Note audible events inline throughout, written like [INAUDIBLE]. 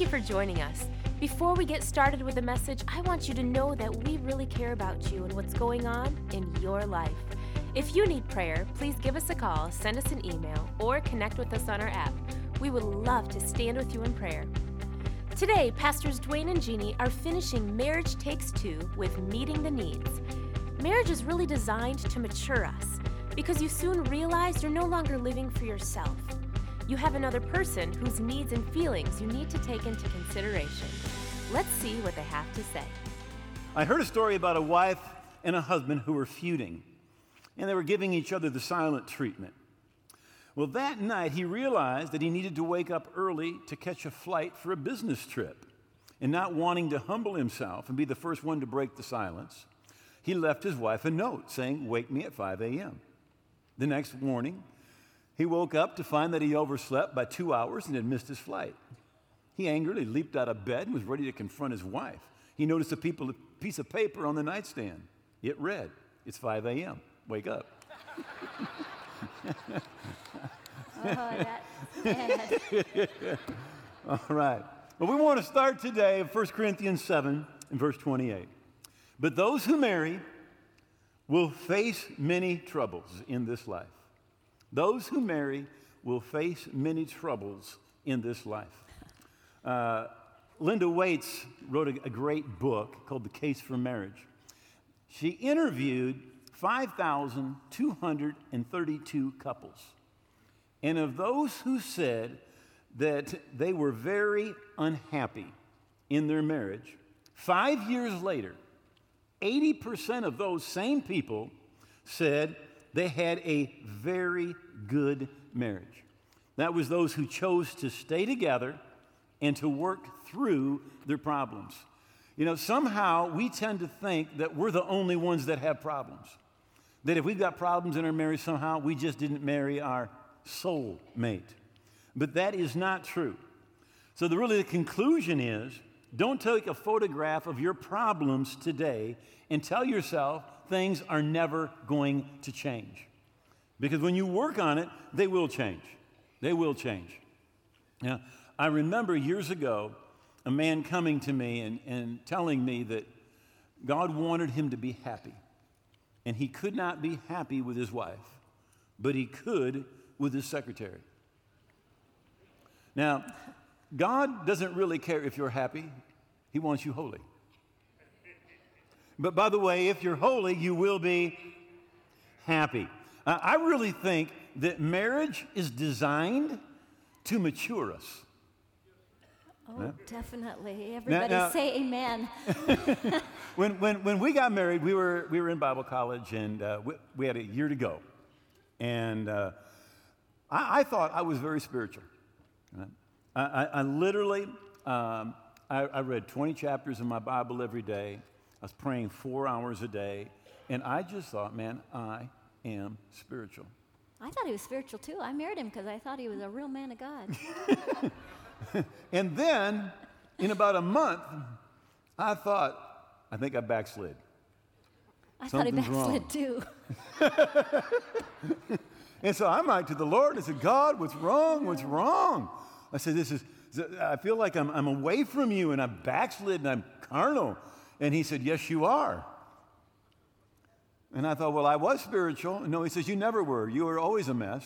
Thank you for joining us. Before we get started with the message, I want you to know that we really care about you and what's going on in your life. If you need prayer, please give us a call, send us an email, or connect with us on our app. We would love to stand with you in prayer. Today, Pastors Duane and Jeanie are finishing Marriage Takes Two with Meeting the Needs. Marriage is really designed to mature us because you soon realize you're no longer living for yourself. You have another person whose needs and feelings you need to take into consideration. Let's see what they have to say. I heard a story about a wife and a husband who were feuding, and they were giving each other the silent treatment. Well, that night he realized that he needed to wake up early to catch a flight for a business trip. And not wanting to humble himself and be the first one to break the silence, he left his wife a note saying, Wake me at 5 a.m. The next morning, he woke up to find that he overslept by two hours and had missed his flight. He angrily leaped out of bed and was ready to confront his wife. He noticed a piece of paper on the nightstand. It read, It's 5 a.m. Wake up. [LAUGHS] Oh. [LAUGHS] All right. Well, we want to start today of 1 Corinthians 7 and verse 28. But those who marry will face many troubles in this life. Those who marry will face many troubles in this life. Uh, Linda Waits wrote a, a great book called The Case for Marriage. She interviewed 5,232 couples. And of those who said that they were very unhappy in their marriage, five years later, 80% of those same people said they had a very good marriage. That was those who chose to stay together and to work through their problems. You know, somehow we tend to think that we're the only ones that have problems. That if we've got problems in our marriage, somehow we just didn't marry our soul mate. But that is not true. So, the really the conclusion is don't take a photograph of your problems today and tell yourself things are never going to change. Because when you work on it, they will change. They will change. Now, I remember years ago a man coming to me and, and telling me that God wanted him to be happy. And he could not be happy with his wife, but he could with his secretary. Now, God doesn't really care if you're happy, He wants you holy. But by the way, if you're holy, you will be happy. Uh, I really think that marriage is designed to mature us. Oh, Yeah. definitely. Everybody now- say amen. [LAUGHS] [LAUGHS] When, when, when we got married, we were, we were in Bible college and uh, we, we had a year to go. And uh, I, I thought I was very spiritual. right? I, I, I literally, um, I, I read 20 chapters in my Bible every day. I was praying four hours a day. And I just thought, man, I am spiritual. I thought he was spiritual too. I married him because I thought he was a real man of God. [LAUGHS] And then, in about a month, I thought, I think I backslid. I thought he Something's wrong. backslid too. [LAUGHS] And so I'm like to the Lord, I said, God, what's wrong? What's wrong? I said, This is, I feel like I'm, I'm away from you and I'm backslid and I'm carnal. And he said, Yes, you are. And I thought, Well, I was spiritual. No, he says, You never were. You were always a mess.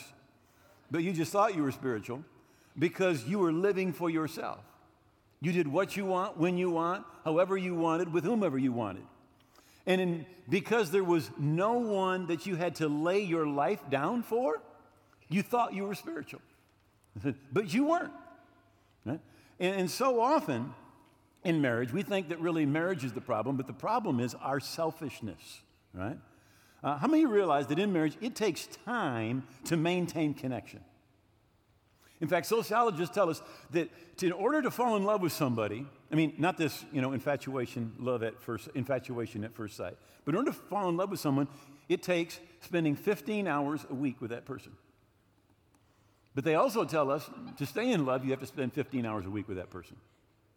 But you just thought you were spiritual because you were living for yourself. You did what you want, when you want, however you wanted, with whomever you wanted. And in, because there was no one that you had to lay your life down for, you thought you were spiritual. [LAUGHS] but you weren't. right? And, and so often in marriage, we think that really marriage is the problem, but the problem is our selfishness, right? Uh, how many realize that in marriage, it takes time to maintain connection? In fact, sociologists tell us that in order to fall in love with somebody, I mean, not this, you know, infatuation, love at first, infatuation at first sight, but in order to fall in love with someone, it takes spending 15 hours a week with that person. But they also tell us to stay in love, you have to spend 15 hours a week with that person.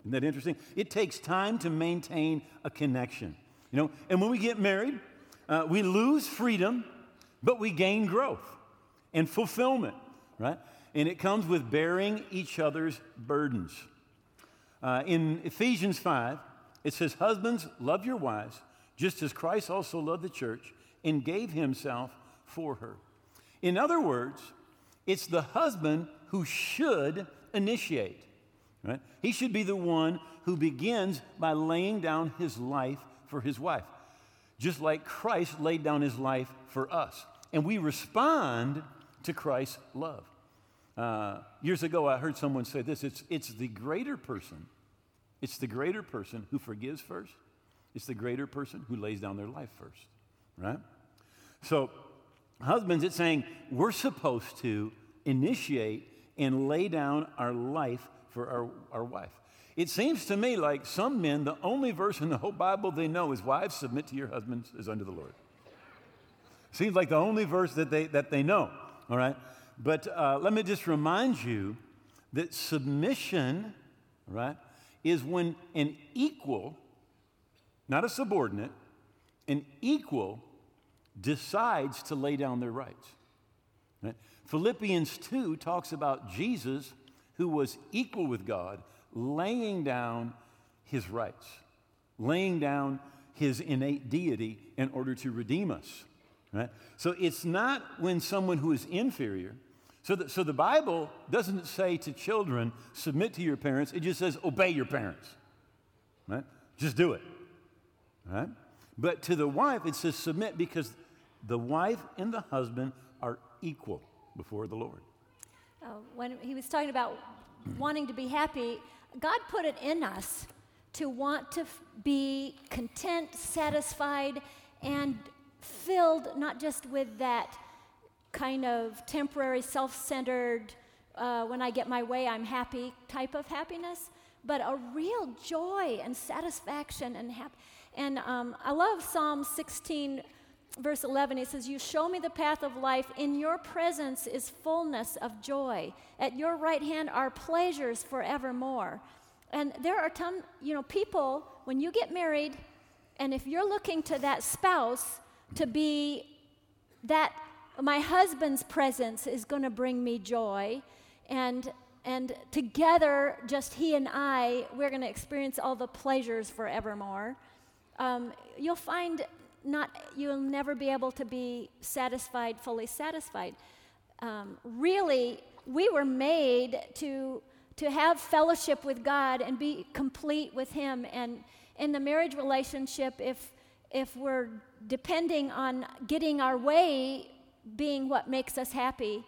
Isn't that interesting? It takes time to maintain a connection. You know, and when we get married, uh, we lose freedom, but we gain growth and fulfillment, right? And it comes with bearing each other's burdens. Uh, in Ephesians 5, it says, Husbands, love your wives, just as Christ also loved the church and gave himself for her. In other words, it's the husband who should initiate. Right? He should be the one who begins by laying down his life for his wife, just like Christ laid down his life for us. And we respond to Christ's love. Uh, years ago, I heard someone say this it's, it's the greater person, it's the greater person who forgives first, it's the greater person who lays down their life first, right? So, husbands, it's saying we're supposed to initiate and lay down our life for our, our wife. It seems to me like some men, the only verse in the whole Bible they know is wives submit to your husbands as unto the Lord. Seems like the only verse that they, that they know, all right? But uh, let me just remind you that submission, right, is when an equal, not a subordinate, an equal decides to lay down their rights. Right? Philippians 2 talks about Jesus, who was equal with God, laying down his rights, laying down his innate deity in order to redeem us. Right? So it's not when someone who is inferior. So the, so the Bible doesn't say to children, submit to your parents. It just says, obey your parents. Right? Just do it. Right? But to the wife, it says submit because the wife and the husband are equal before the Lord. Uh, when he was talking about wanting to be happy, God put it in us to want to f- be content, satisfied, and filled not just with that kind of temporary, self centered, uh, when I get my way, I'm happy type of happiness, but a real joy and satisfaction and happy. And um, I love Psalm 16, verse 11, it says, You show me the path of life. In your presence is fullness of joy. At your right hand are pleasures forevermore. And there are some, you know, people, when you get married, and if you're looking to that spouse to be that, my husband's presence is going to bring me joy, and and together, just he and I, we're going to experience all the pleasures forevermore. Um, you'll find not you'll never be able to be satisfied fully satisfied. Um, really we were made to to have fellowship with god and be complete with him. And in the marriage relationship if if we're depending on getting our way being what makes us happy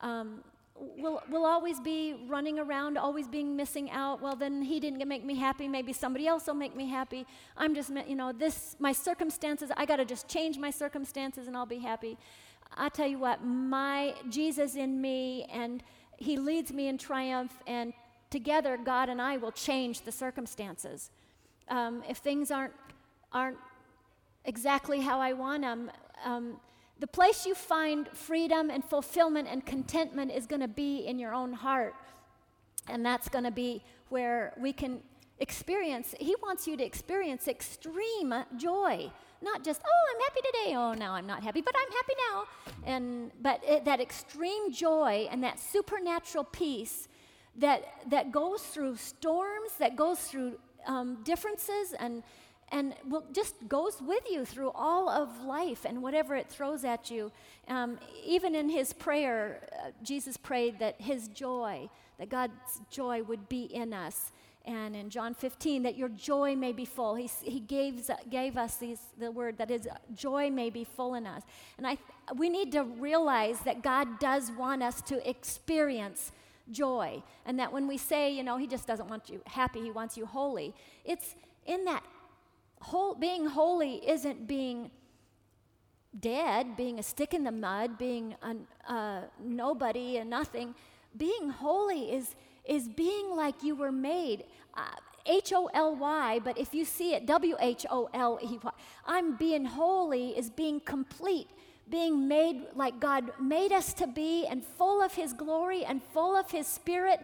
um, we'll, we'll always be running around, always being missing out. Well, then he didn't make me happy. Maybe somebody else will make me happy. I'm just, you know, this, my circumstances, I got to just change my circumstances and I'll be happy. I tell you what, my Jesus in me, and he leads me in triumph, and together, God and I will change the circumstances. Um, if things aren't, aren't exactly how I want them, um, the place you find freedom and fulfillment and contentment is going to be in your own heart. And that's going to be where we can experience, He wants you to experience extreme joy. Not just, oh, I'm happy today. Oh, now I'm not happy, but I'm happy now. And, but it, that extreme joy and that supernatural peace that, that goes through storms, that goes through um, differences and and will, just goes with you through all of life and whatever it throws at you. Um, even in his prayer, uh, Jesus prayed that his joy, that God's joy would be in us. And in John 15, that your joy may be full. He, he gave, gave us these, the word that his joy may be full in us. And I, we need to realize that God does want us to experience joy. And that when we say, you know, he just doesn't want you happy, he wants you holy, it's in that whole, being holy isn't being dead, being a stick in the mud, being a uh, nobody and nothing. Being holy is, is being like you were made. Uh, H O L Y, but if you see it, W H O L E Y. I'm being holy is being complete, being made like God made us to be, and full of His glory and full of His Spirit.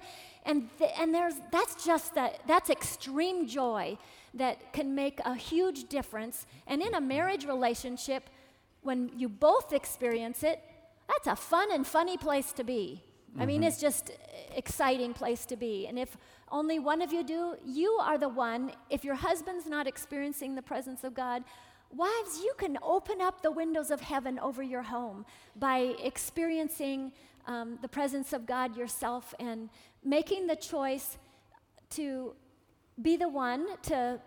And, th- and there's, that's just that, that's extreme joy that can make a huge difference. And in a marriage relationship, when you both experience it, that's a fun and funny place to be I mean, it's just exciting place to be. And if only one of you do, you are the one. If your husband's not experiencing the presence of God, wives, you can open up the windows of heaven over your home by experiencing um, the presence of God yourself and making the choice to be the one to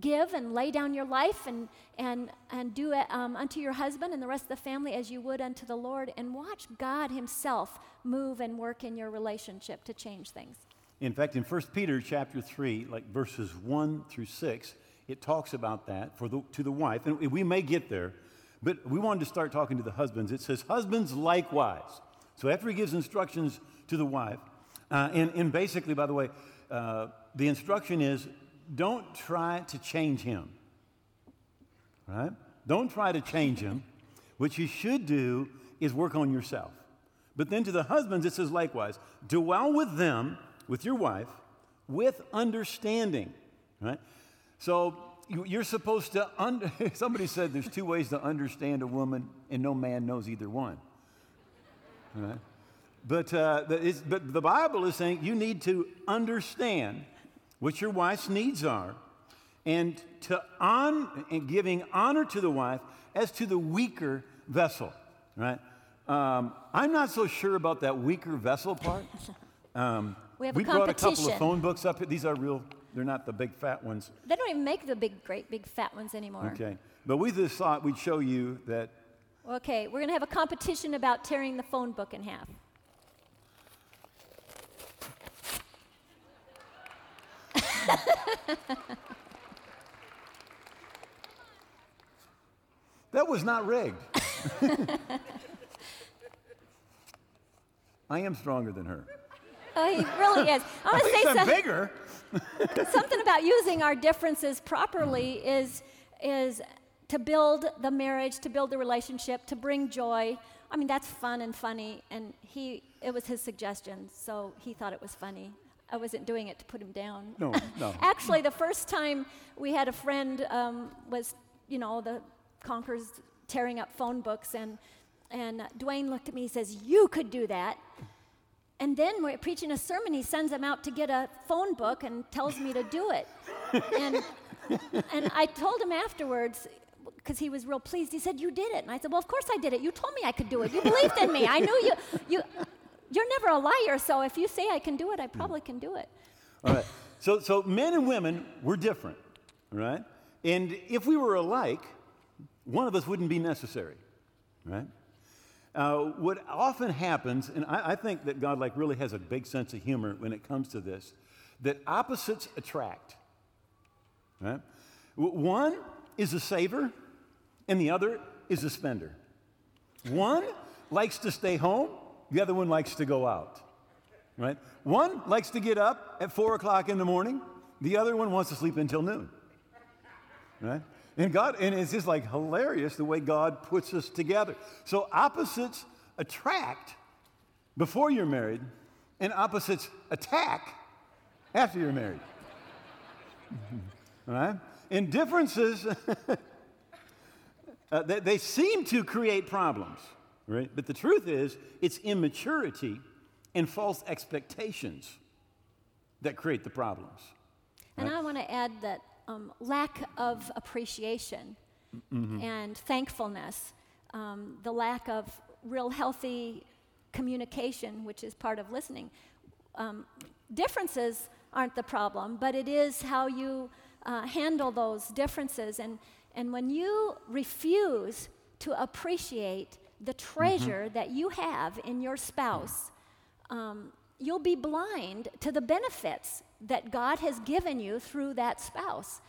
give and lay down your life and, and, and do it um, unto your husband and the rest of the family as you would unto the Lord, and watch God Himself move and work in your relationship to change things. In fact, in 1 Peter chapter 3, like verses 1 through 6, it talks about that for the, to the wife. And we may get there, but we wanted to start talking to the husbands. It says, Husbands likewise. So after he gives instructions to the wife, uh, and, and basically, by the way, uh, the instruction is don't try to change him. Right? Don't try to change him. What you should do is work on yourself. But then to the husbands, it says likewise dwell with them, with your wife, with understanding. Right? So you're supposed to, [LAUGHS] somebody said there's two ways to understand a woman, and no man knows either one. Right? But, uh, but the Bible is saying you need to understand what your wife's needs are, and to on and giving honor to the wife as to the weaker vessel, right? Um, I'm not so sure about that weaker vessel part. [LAUGHS] Um, we have we a brought a couple of phone books up. Here. These are real. They're not the big fat ones. They don't even make the big, great, big fat ones anymore. Okay, but we just thought we'd show you that. Okay, we're going to have a competition about tearing the phone book in half. [LAUGHS] That was not rigged. [LAUGHS] I am stronger than her. Oh, he really is. I want to say I'm bigger. [LAUGHS] something about using our differences properly is, is to build the marriage, to build the relationship, to bring joy. I mean, that's fun and funny, and he, it was his suggestion, so he thought it was funny. I wasn't doing it to put him down. No, no. [LAUGHS] Actually, the first time we had a friend um, was, you know, the Conquerors tearing up phone books, and, and Duane looked at me, he says, You could do that. And then we're preaching a sermon, he sends him out to get a phone book and tells me to do it. [LAUGHS] and, and I told him afterwards, because he was real pleased, he said, You did it. And I said, Well, of course I did it. You told me I could do it. You believed in me. I knew you. you you're never a liar, so if you say I can do it, I probably can do it. All right. So, so men and women, we're different, right? And if we were alike, one of us wouldn't be necessary, right? Uh, what often happens, and I, I think that God like really has a big sense of humor when it comes to this, that opposites attract, right? One is a saver, and the other is a spender. One likes to stay home, the other one likes to go out right? One likes to get up at four o'clock in the morning. The other one wants to sleep until noon, right? And God, and it's just like hilarious the way God puts us together. So opposites attract before you're married, and opposites attack after you're married. [LAUGHS] Right? And differences, [LAUGHS] uh, they, they seem to create problems, right? But the truth is, it's immaturity and false expectations that create the problems. And I want to add that um, lack of appreciation and thankfulness, um, the lack of real healthy communication, which is part of listening. Um, differences aren't the problem, but it is how you uh, handle those differences. And, and when you refuse to appreciate the treasure that you have in your spouse, um, you'll be blind to the benefits that God has given you through that spouse.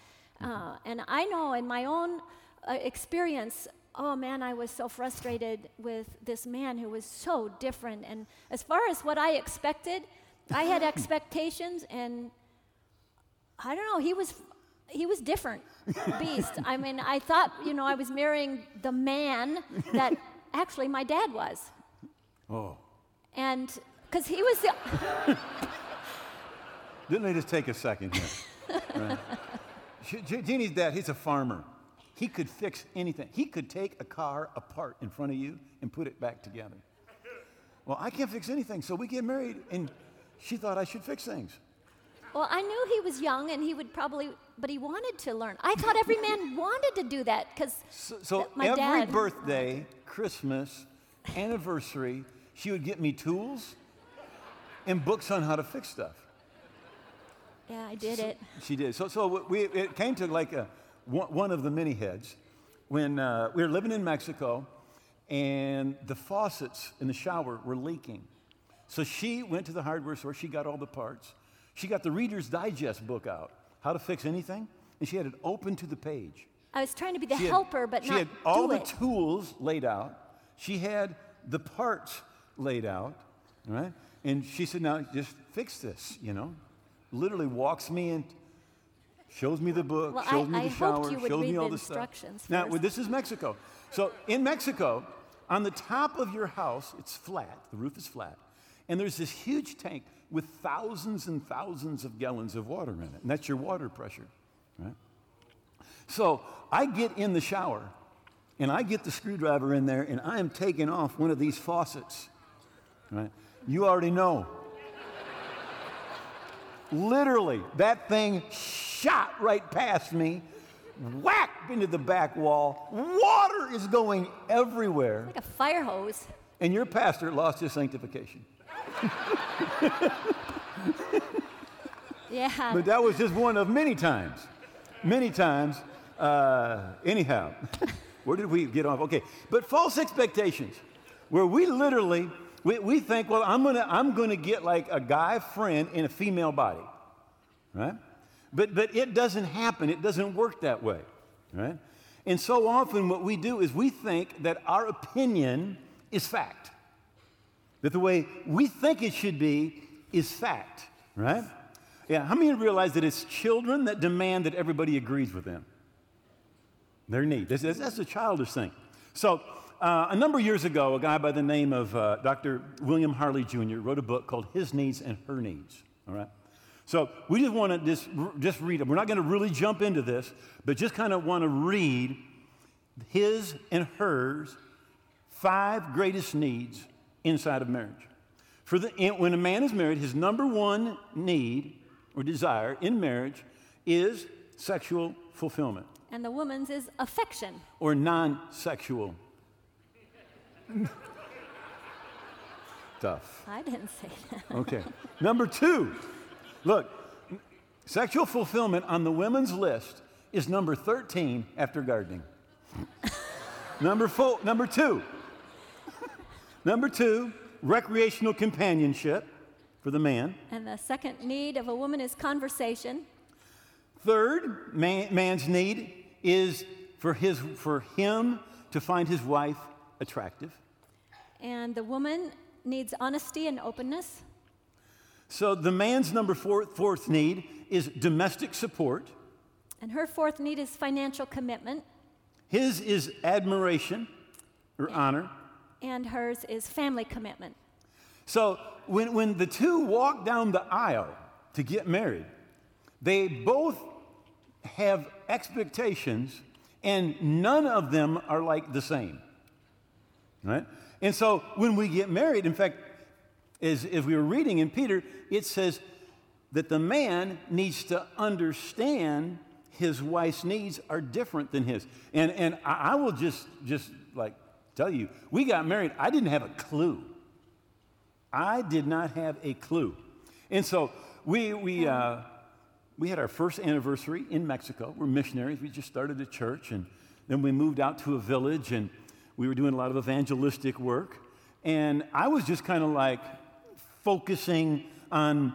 Uh, and I know in my own uh, experience, oh man, I was so frustrated with this man who was so different. And as far as what I expected, I had [LAUGHS] expectations, and I don't know, he was. He was different [LAUGHS] beast. I mean, I thought, you know, I was marrying the man that [LAUGHS] actually my dad was. Oh. And because he was the, [LAUGHS] Didn't they just take a second here? [LAUGHS] Right. Je- Je- Jeanie's dad, he's a farmer. He could fix anything. He could take a car apart in front of you and put it back together. Well, I can't fix anything. So we get married, and she thought I should fix things. Well, I knew he was young and he would probably, but he wanted to learn. I thought every man [LAUGHS] wanted to do that because So, so my every dad. birthday, Christmas, anniversary, she would get me tools and books on how to fix stuff. Yeah, I did it. She did. So, so we, it came to like a, one, one of the many heads when uh, we were living in Mexico and the faucets in the shower were leaking. So she went to the hardware store, she got all the parts. She got the Reader's Digest book out, How to Fix Anything, and she had it open to the page. I was trying to be the She had- helper, but she not had all the it. tools laid out. She had the parts laid out, right? And she said, "Now just fix this," you know. Literally walks me in, shows me the book, Well, shows I- me the hoped shower, shows me all the stuff. instructions Now, this is Mexico. So in Mexico, on the top of your house, it's flat. The roof is flat, and there's this huge tank with thousands and thousands of gallons of water in it, and that's your water pressure, right? So I get in the shower and I get the screwdriver in there and I am taking off one of these faucets. Right? You already know. Literally, that thing shot right past me, whacked into the back wall. Water is going everywhere. Like a fire hose. And your pastor lost his sanctification. [LAUGHS] Yeah. But that was just one of many times. Many times. Uh, anyhow, [LAUGHS] where did we get off? Okay, but false expectations, where we literally we, we think, well, I'm gonna I'm gonna get like a guy friend in a female body, right? But but it doesn't happen. It doesn't work that way, right? And so often, what we do is we think that our opinion is fact. That the way we think it should be is fact, right? Yeah, how many realize that it's children that demand that everybody agrees with them? Their need. That's, that's, a childish thing. So, uh, a number of years ago, a guy by the name of uh, Dr. William Harley Jr. wrote a book called His Needs and Her Needs. All right? So, we just want to just, just read it. We're not going to really jump into this, but just kind of want to read his and hers five greatest needs inside of marriage. For the, when a man is married, his number one need or desire in marriage is sexual fulfillment and the woman's is affection. or non sexual. Tough. I didn't say that. Okay. Number two, look, sexual fulfillment on the women's list is number 13 after gardening. number four, number two, number two, recreational companionship for the man. And the second need of a woman is conversation. Third, man, man's need is for, his, for him to find his wife attractive. And the woman needs honesty and openness. So the man's number four, fourth need is domestic support. And her fourth need is financial commitment. His is admiration or honor. And hers is family commitment. So when, when the two walk down the aisle to get married, they both have expectations, and none of them are like the same. Right? And so when we get married, in fact, as, as we were reading in Peter, it says that the man needs to understand his wife's needs are different than his. And, and I, I will just, just like tell you, we got married, I didn't have a clue. I did not have a clue. And so we, we, uh, we had our first anniversary in Mexico. We're missionaries. We just started a church, and then we moved out to a village, and we were doing a lot of evangelistic work. And I was just kind of like focusing on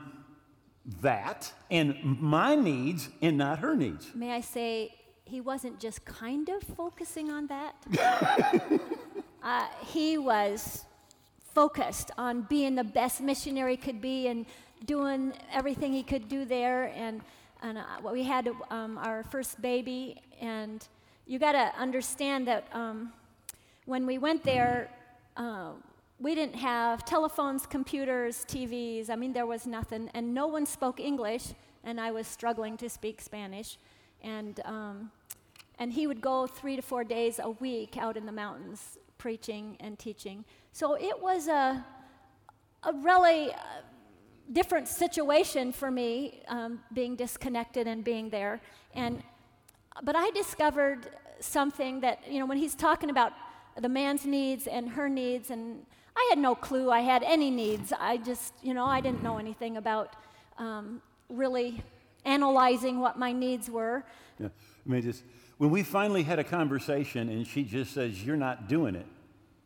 that and my needs and not her needs. May I say, he wasn't just kind of focusing on that. [LAUGHS] uh, he was focused on being the best missionary could be and doing everything he could do there. And, and uh, we had um, our first baby, and you got to understand that um, when we went there, uh, we didn't have telephones, computers, TVs. I mean, there was nothing, and no one spoke English, and I was struggling to speak Spanish. And, um, and he would go three to four days a week out in the mountains preaching and teaching. So it was a, a really uh, different situation for me, um, being disconnected and being there. And but I discovered something that you know when he's talking about the man's needs and her needs, and I had no clue I had any needs. I just you know I didn't know anything about um, really analyzing what my needs were. Yeah. I mean, just when we finally had a conversation, and she just says, "You're not doing it.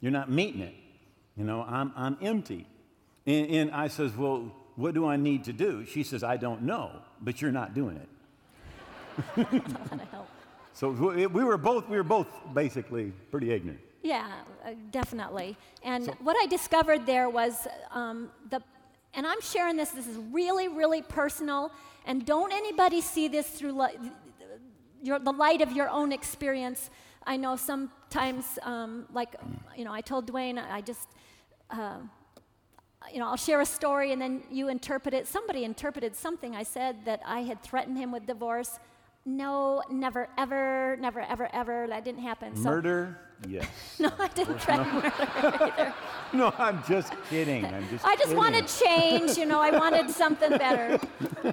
You're not meeting it. You know, I'm I'm empty." And, and I says, "Well, what do I need to do?" She says, "I don't know, but you're not doing it." That's a lot help. So we we were both we were both basically pretty ignorant. Yeah, uh, definitely. And what I discovered there was um, the, and I'm sharing this, this is really, really personal, and don't anybody see this through your, the light of your own experience. I know sometimes, um, like, you know, I told Duane, I just, uh, you know, I'll share a story and then you interpret it. Somebody interpreted something I said that I had threatened him with divorce. No, never, ever, never, ever, ever. That didn't happen. So- Murder? Yes. [LAUGHS] no, I didn't threaten murder either. [LAUGHS] no, I'm just kidding. I'm just I just kidding. wanted change, you know, I wanted [LAUGHS] something better.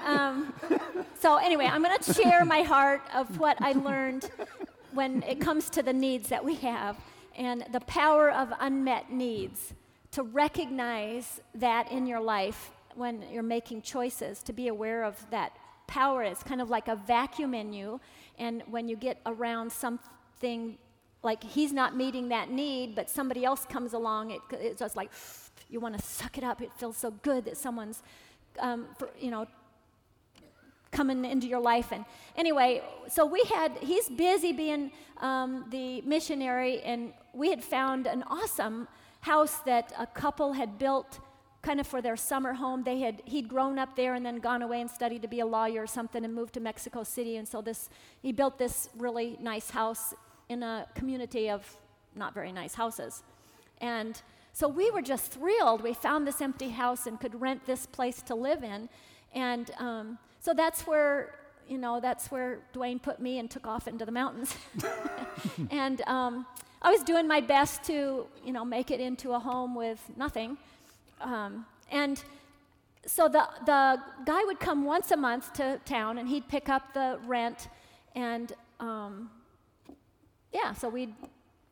Um, so, anyway, I'm going to share my heart of what I learned when it comes to the needs that we have and the power of unmet needs. To recognize that in your life when you're making choices, to be aware of that power. It's kind of like a vacuum in you, and when you get around something like he's not meeting that need, but somebody else comes along, it, it's just like [SNIFFS] you want to suck it up. It feels so good that someone's, um, for, you know, coming into your life. And anyway, so we had, he's busy being um, the missionary, and we had found an awesome house that a couple had built kind of for their summer home. They had, he'd grown up there and then gone away and studied to be a lawyer or something and moved to Mexico City. And so this, he built this really nice house in a community of not very nice houses. And so we were just thrilled. We found this empty house and could rent this place to live in. And um, so that's where, you know, that's where Duane put me and took off into the mountains. [LAUGHS] and um, I was doing my best to, you know, make it into a home with nothing. Um, and so the, the guy would come once a month to town and he'd pick up the rent and um, yeah, so we'd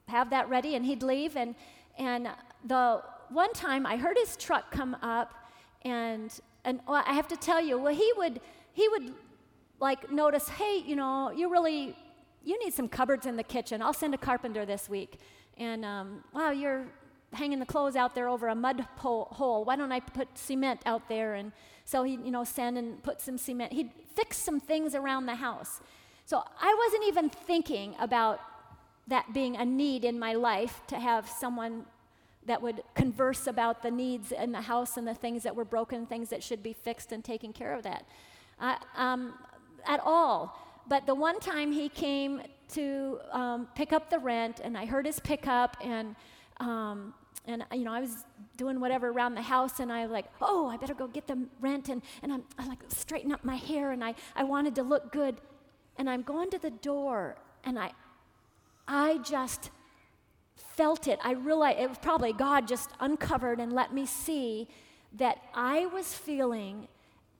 have that ready and he'd leave. And, and the one time I heard his truck come up, and, and I have to tell you, well, he would, he would like notice, hey, you know, you really, you need some cupboards in the kitchen. I'll send a carpenter this week. And um, wow, you're hanging the clothes out there over a mud po- hole. Why don't I put cement out there? And so he'd, you know, send and put some cement. He'd fix some things around the house. So I wasn't even thinking about that being a need in my life to have someone that would converse about the needs in the house and the things that were broken, things that should be fixed and taking care of that uh, um, at all. But the one time he came to um, pick up the rent, and I heard his pickup, and um, and uh, you know I was doing whatever around the house, and I was like, oh, I better go get the rent, and and I'm, I'm like straighten up my hair, and I I wanted to look good, and I'm going to the door, and I I just felt it. I realized it was probably God just uncovered and let me see that I was feeling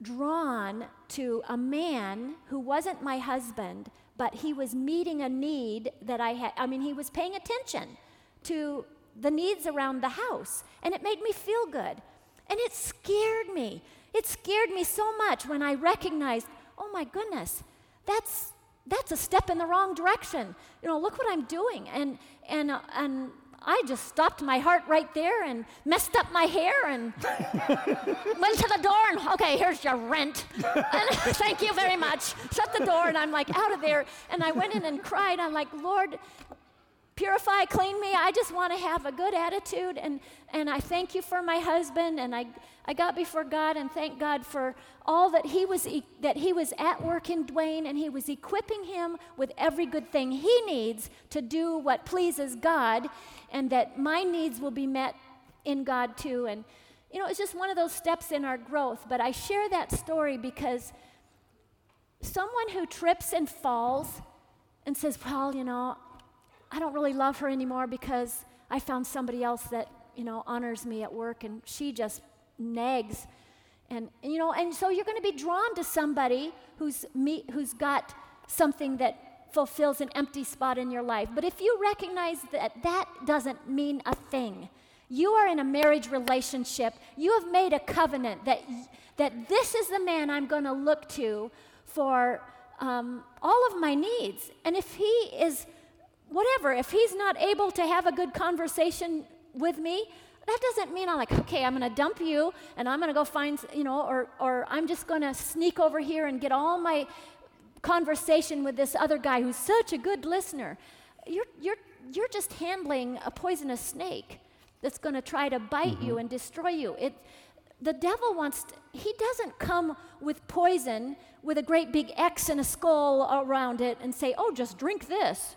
drawn to a man who wasn't my husband, but he was meeting a need that I had. I mean, he was paying attention to the needs around the house, and it made me feel good. And it scared me. It scared me so much when I recognized, oh my goodness, that's that's a step in the wrong direction. You know, look what I'm doing. And, and, uh, and I just stopped my heart right there and messed up my hair and [LAUGHS] went to the door and, okay, here's your rent. And [LAUGHS] thank you very much. Shut the door and I'm like out of there. And I went in and cried. I'm like, Lord, purify, clean me. I just want to have a good attitude. And, and I thank you for my husband. And I, I got before God and thank God for all that he, was that he was at work in Duane and he was equipping him with every good thing he needs to do what pleases God and that my needs will be met in God too. And, you know, it's just one of those steps in our growth. But I share that story because someone who trips and falls and says, well, you know, I don't really love her anymore because I found somebody else that, you know, honors me at work and she just nags. And, you know, and so you're going to be drawn to somebody who's, me, who's got something that fulfills an empty spot in your life. But if you recognize that that doesn't mean a thing, you are in a marriage relationship, you have made a covenant that, that this is the man I'm going to look to for um, all of my needs. And if he is, whatever, if he's not able to have a good conversation with me, that doesn't mean I'm like, okay, I'm going to dump you and I'm going to go find, you know, or, or I'm just going to sneak over here and get all my conversation with this other guy who's such a good listener. You're, you're, you're just handling a poisonous snake that's going to try to bite mm-hmm. you and destroy you. It, the devil wants, to, he doesn't come with poison with a great big X and a skull around it and say, oh, just drink this.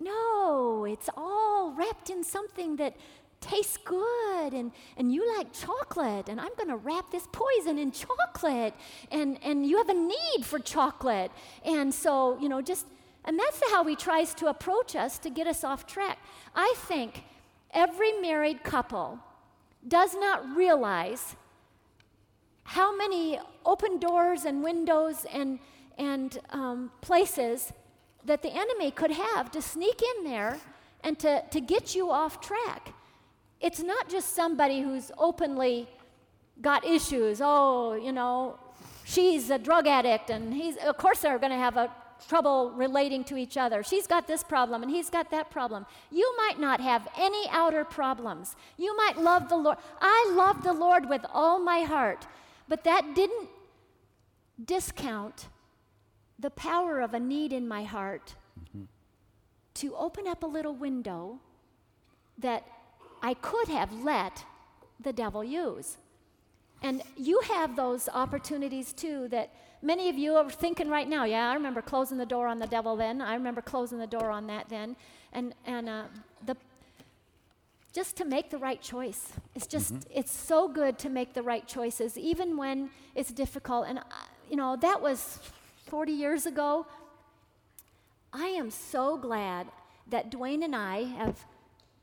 No, it's all wrapped in something that tastes good and, and you like chocolate and i'm going to wrap this poison in chocolate and, and you have a need for chocolate. And so you know just and that's how he tries to approach us to get us off track. I think every married couple does not realize how many open doors and windows and, and um, places that the enemy could have to sneak in there and to, to get you off track. It's not just somebody who's openly got issues. Oh, you know, she's a drug addict, and he's, of course, they're going to have a trouble relating to each other. She's got this problem and he's got that problem. You might not have any outer problems. You might love the Lord. I love the Lord with all my heart. But that didn't discount the power of a need in my heart mm-hmm. to open up a little window that I could have let the devil use. And you have those opportunities too that many of you are thinking right now. Yeah, I remember closing the door on the devil then. I remember closing the door on that then. And, and uh, the just to make the right choice. It's just, mm-hmm. it's so good to make the right choices, even when it's difficult. And, uh, you know, that was 40 years ago. I am so glad that Duane and I have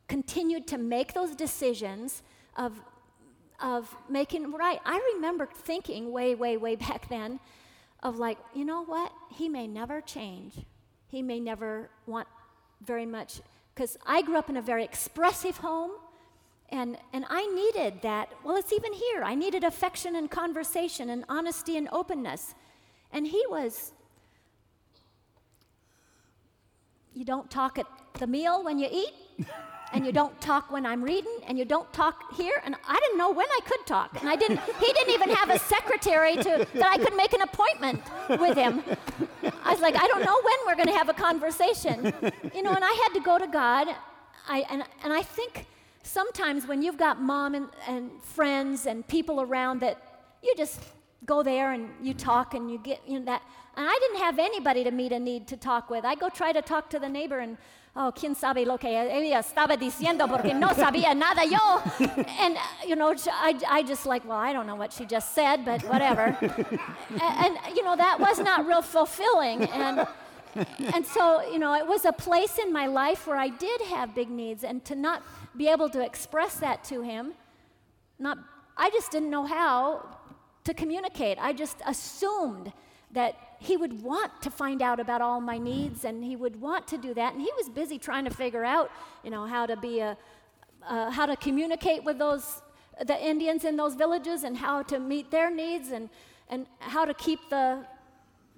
continued to make those decisions of, of making right. I remember thinking way, way, way [LAUGHS] back then of like, you know what? He may never change. He may never want very much because I grew up in a very expressive home. And, and I needed that. Well, it's even here. I needed affection and conversation and honesty and openness. And he was, you don't talk at the meal when you eat. and you don't talk when I'm reading, and you don't talk here. And I didn't know when I could talk, and I didn't. He didn't even have a secretary to that I could make an appointment with him. I was like, I don't know when we're going to have a conversation, you know. And I had to go to God. I and and I think sometimes when you've got mom and, and friends and people around that you just go there and you talk and you get you know that. And I didn't have anybody to meet a need to talk with. I go try to talk to the neighbor and oh, quién sabe lo que ella estaba diciendo porque no sabía nada yo. [LAUGHS] And, you know, I, I just like, well, I don't know what she just said, but whatever. [LAUGHS] and, and, you know, that was not real fulfilling. And, and so, you know, it was a place in my life where I did have big needs, and to not be able to express that to him, not, I just didn't know how to communicate. I just assumed that he would want to find out about all my needs and he would want to do that. And he was busy trying to figure out you know how to be a uh, how to communicate with those the indians in those villages and how to meet their needs and and how to keep the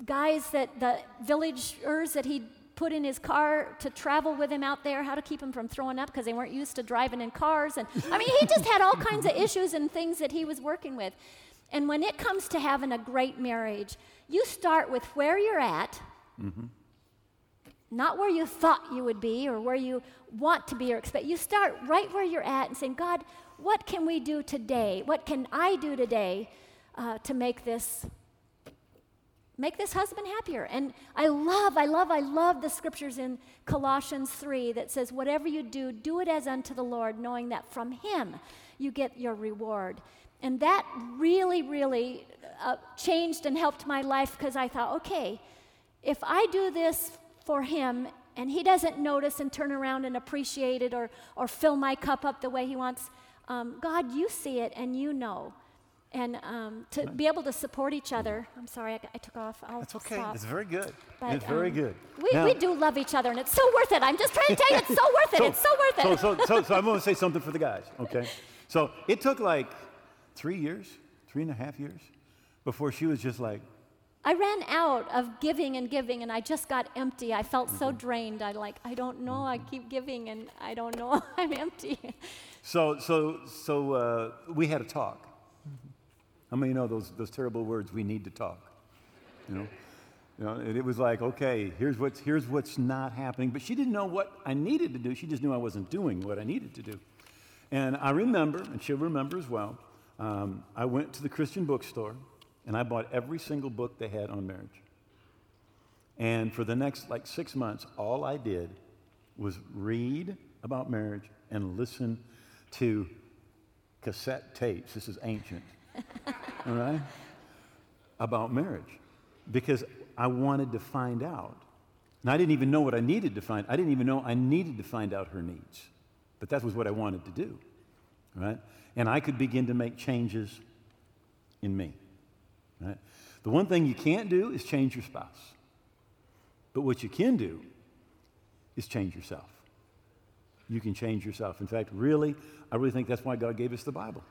guys that the villagers that he put in his car to travel with him out there how to keep him from throwing up because they weren't used to driving in cars. And i mean he just had all kinds of issues and things that he was working with and when it comes to having a great marriage you start with where you're at, mm-hmm. not where you thought you would be or where you want to be or expect. You start right where you're at and saying, God, what can we do today? What can I do today uh, to make this make this husband happier. And I love, I love, I love the scriptures in Colossians 3 that says, Whatever you do, do it as unto the Lord, knowing that from Him you get your reward. And that really, really uh, changed and helped my life because I thought, okay, if I do this for him and he doesn't notice and turn around and appreciate it or, or fill my cup up the way he wants, um, God, you see it and you know. And um, to be able to support each other. I'm sorry, I, I took off. I'll That's okay. stop. It's very good. But, it's very um, good. We, Now- we do love each other, and it's so worth it. I'm just trying to tell you, it's so worth it. [LAUGHS] it's so worth it. So, so, so, so I'm going to say something for the guys, okay? So it took like three years, three and a half years, before she was just like, I ran out of giving and giving, and I just got empty. I felt so Mm-hmm. drained. I like, I don't know. I keep giving, and I don't know. [LAUGHS] I'm empty. so, so, so uh, we had a talk. How many know those, those terrible words, we need to talk? You know? You know, and it was like, okay, here's what's, here's what's not happening. But she didn't know what I needed to do. She just knew I wasn't doing what I needed to do. And I remember, and she'll remember as well, um, I went to the Christian bookstore and I bought every single book they had on marriage. And for the next like six months, all I did was read about marriage and listen to cassette tapes. This is ancient, [LAUGHS] all right? About marriage because I wanted to find out. And I didn't even know what I needed to find. I didn't even know I needed to find out her needs. But that was what I wanted to do, right? And I could begin to make changes in me, right? The one thing you can't do is change your spouse. But what you can do is change yourself. You can change yourself. In fact, really, I really think that's why God gave us the Bible.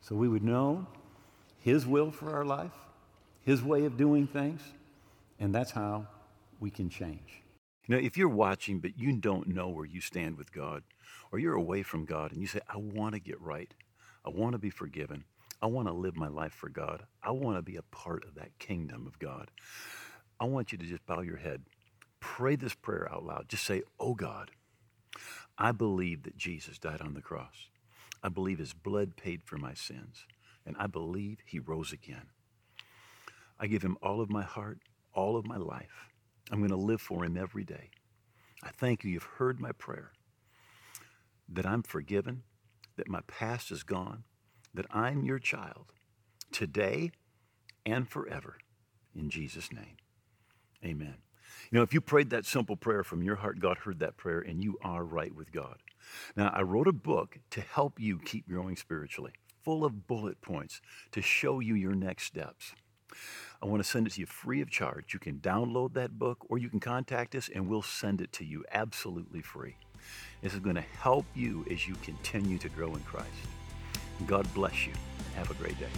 So we would know His will for our life, His way of doing things, and that's how we can change. You know, if you're watching but you don't know where you stand with God, or you're away from God and you say, I want to get right, I want to be forgiven, I want to live my life for God, I want to be a part of that kingdom of God, I want you to just bow your head, pray this prayer out loud. Just say, Oh God, I believe that Jesus died on the cross. I believe his blood paid for my sins, and I believe he rose again. I give him all of my heart, all of my life. I'm going to live for him every day. I thank you, you've heard my prayer, that I'm forgiven, that my past is gone, that I'm your child today and forever. In Jesus' name, amen. You know, if you prayed that simple prayer from your heart, God heard that prayer and you are right with God. Now, I wrote a book to help you keep growing spiritually, full of bullet points to show you your next steps. I want to send it to you free of charge. You can download that book or you can contact us and we'll send it to you absolutely free. This is going to help you as you continue to grow in Christ. God bless you and have a great day.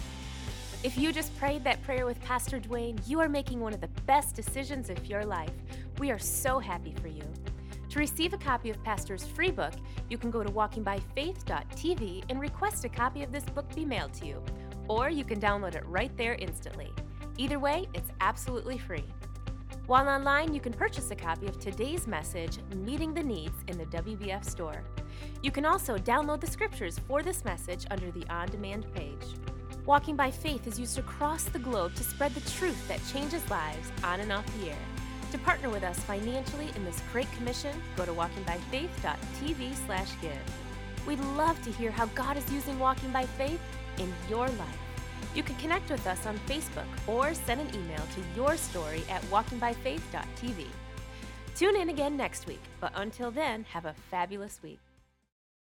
If you just prayed that prayer with Pastor Duane, you are making one of the best decisions of your life. We are so happy for you. To receive a copy of Pastor's free book, you can go to walkingbyfaith.tv and request a copy of this book be mailed to you, or you can download it right there instantly. Either way, it's absolutely free. While online, you can purchase a copy of today's message, Meeting the Needs, in the WBF store. You can also download the scriptures for this message under the on demand page. Walking by Faith is used across the globe to spread the truth that changes lives on and off the air. To partner with us financially in this great commission, go to walkingbyfaith.tv/give. We'd love to hear how God is using Walking by Faith in your life. You can connect with us on Facebook or send an email to your story at walkingbyfaith.tv. Tune in again next week, but until then, have a fabulous week.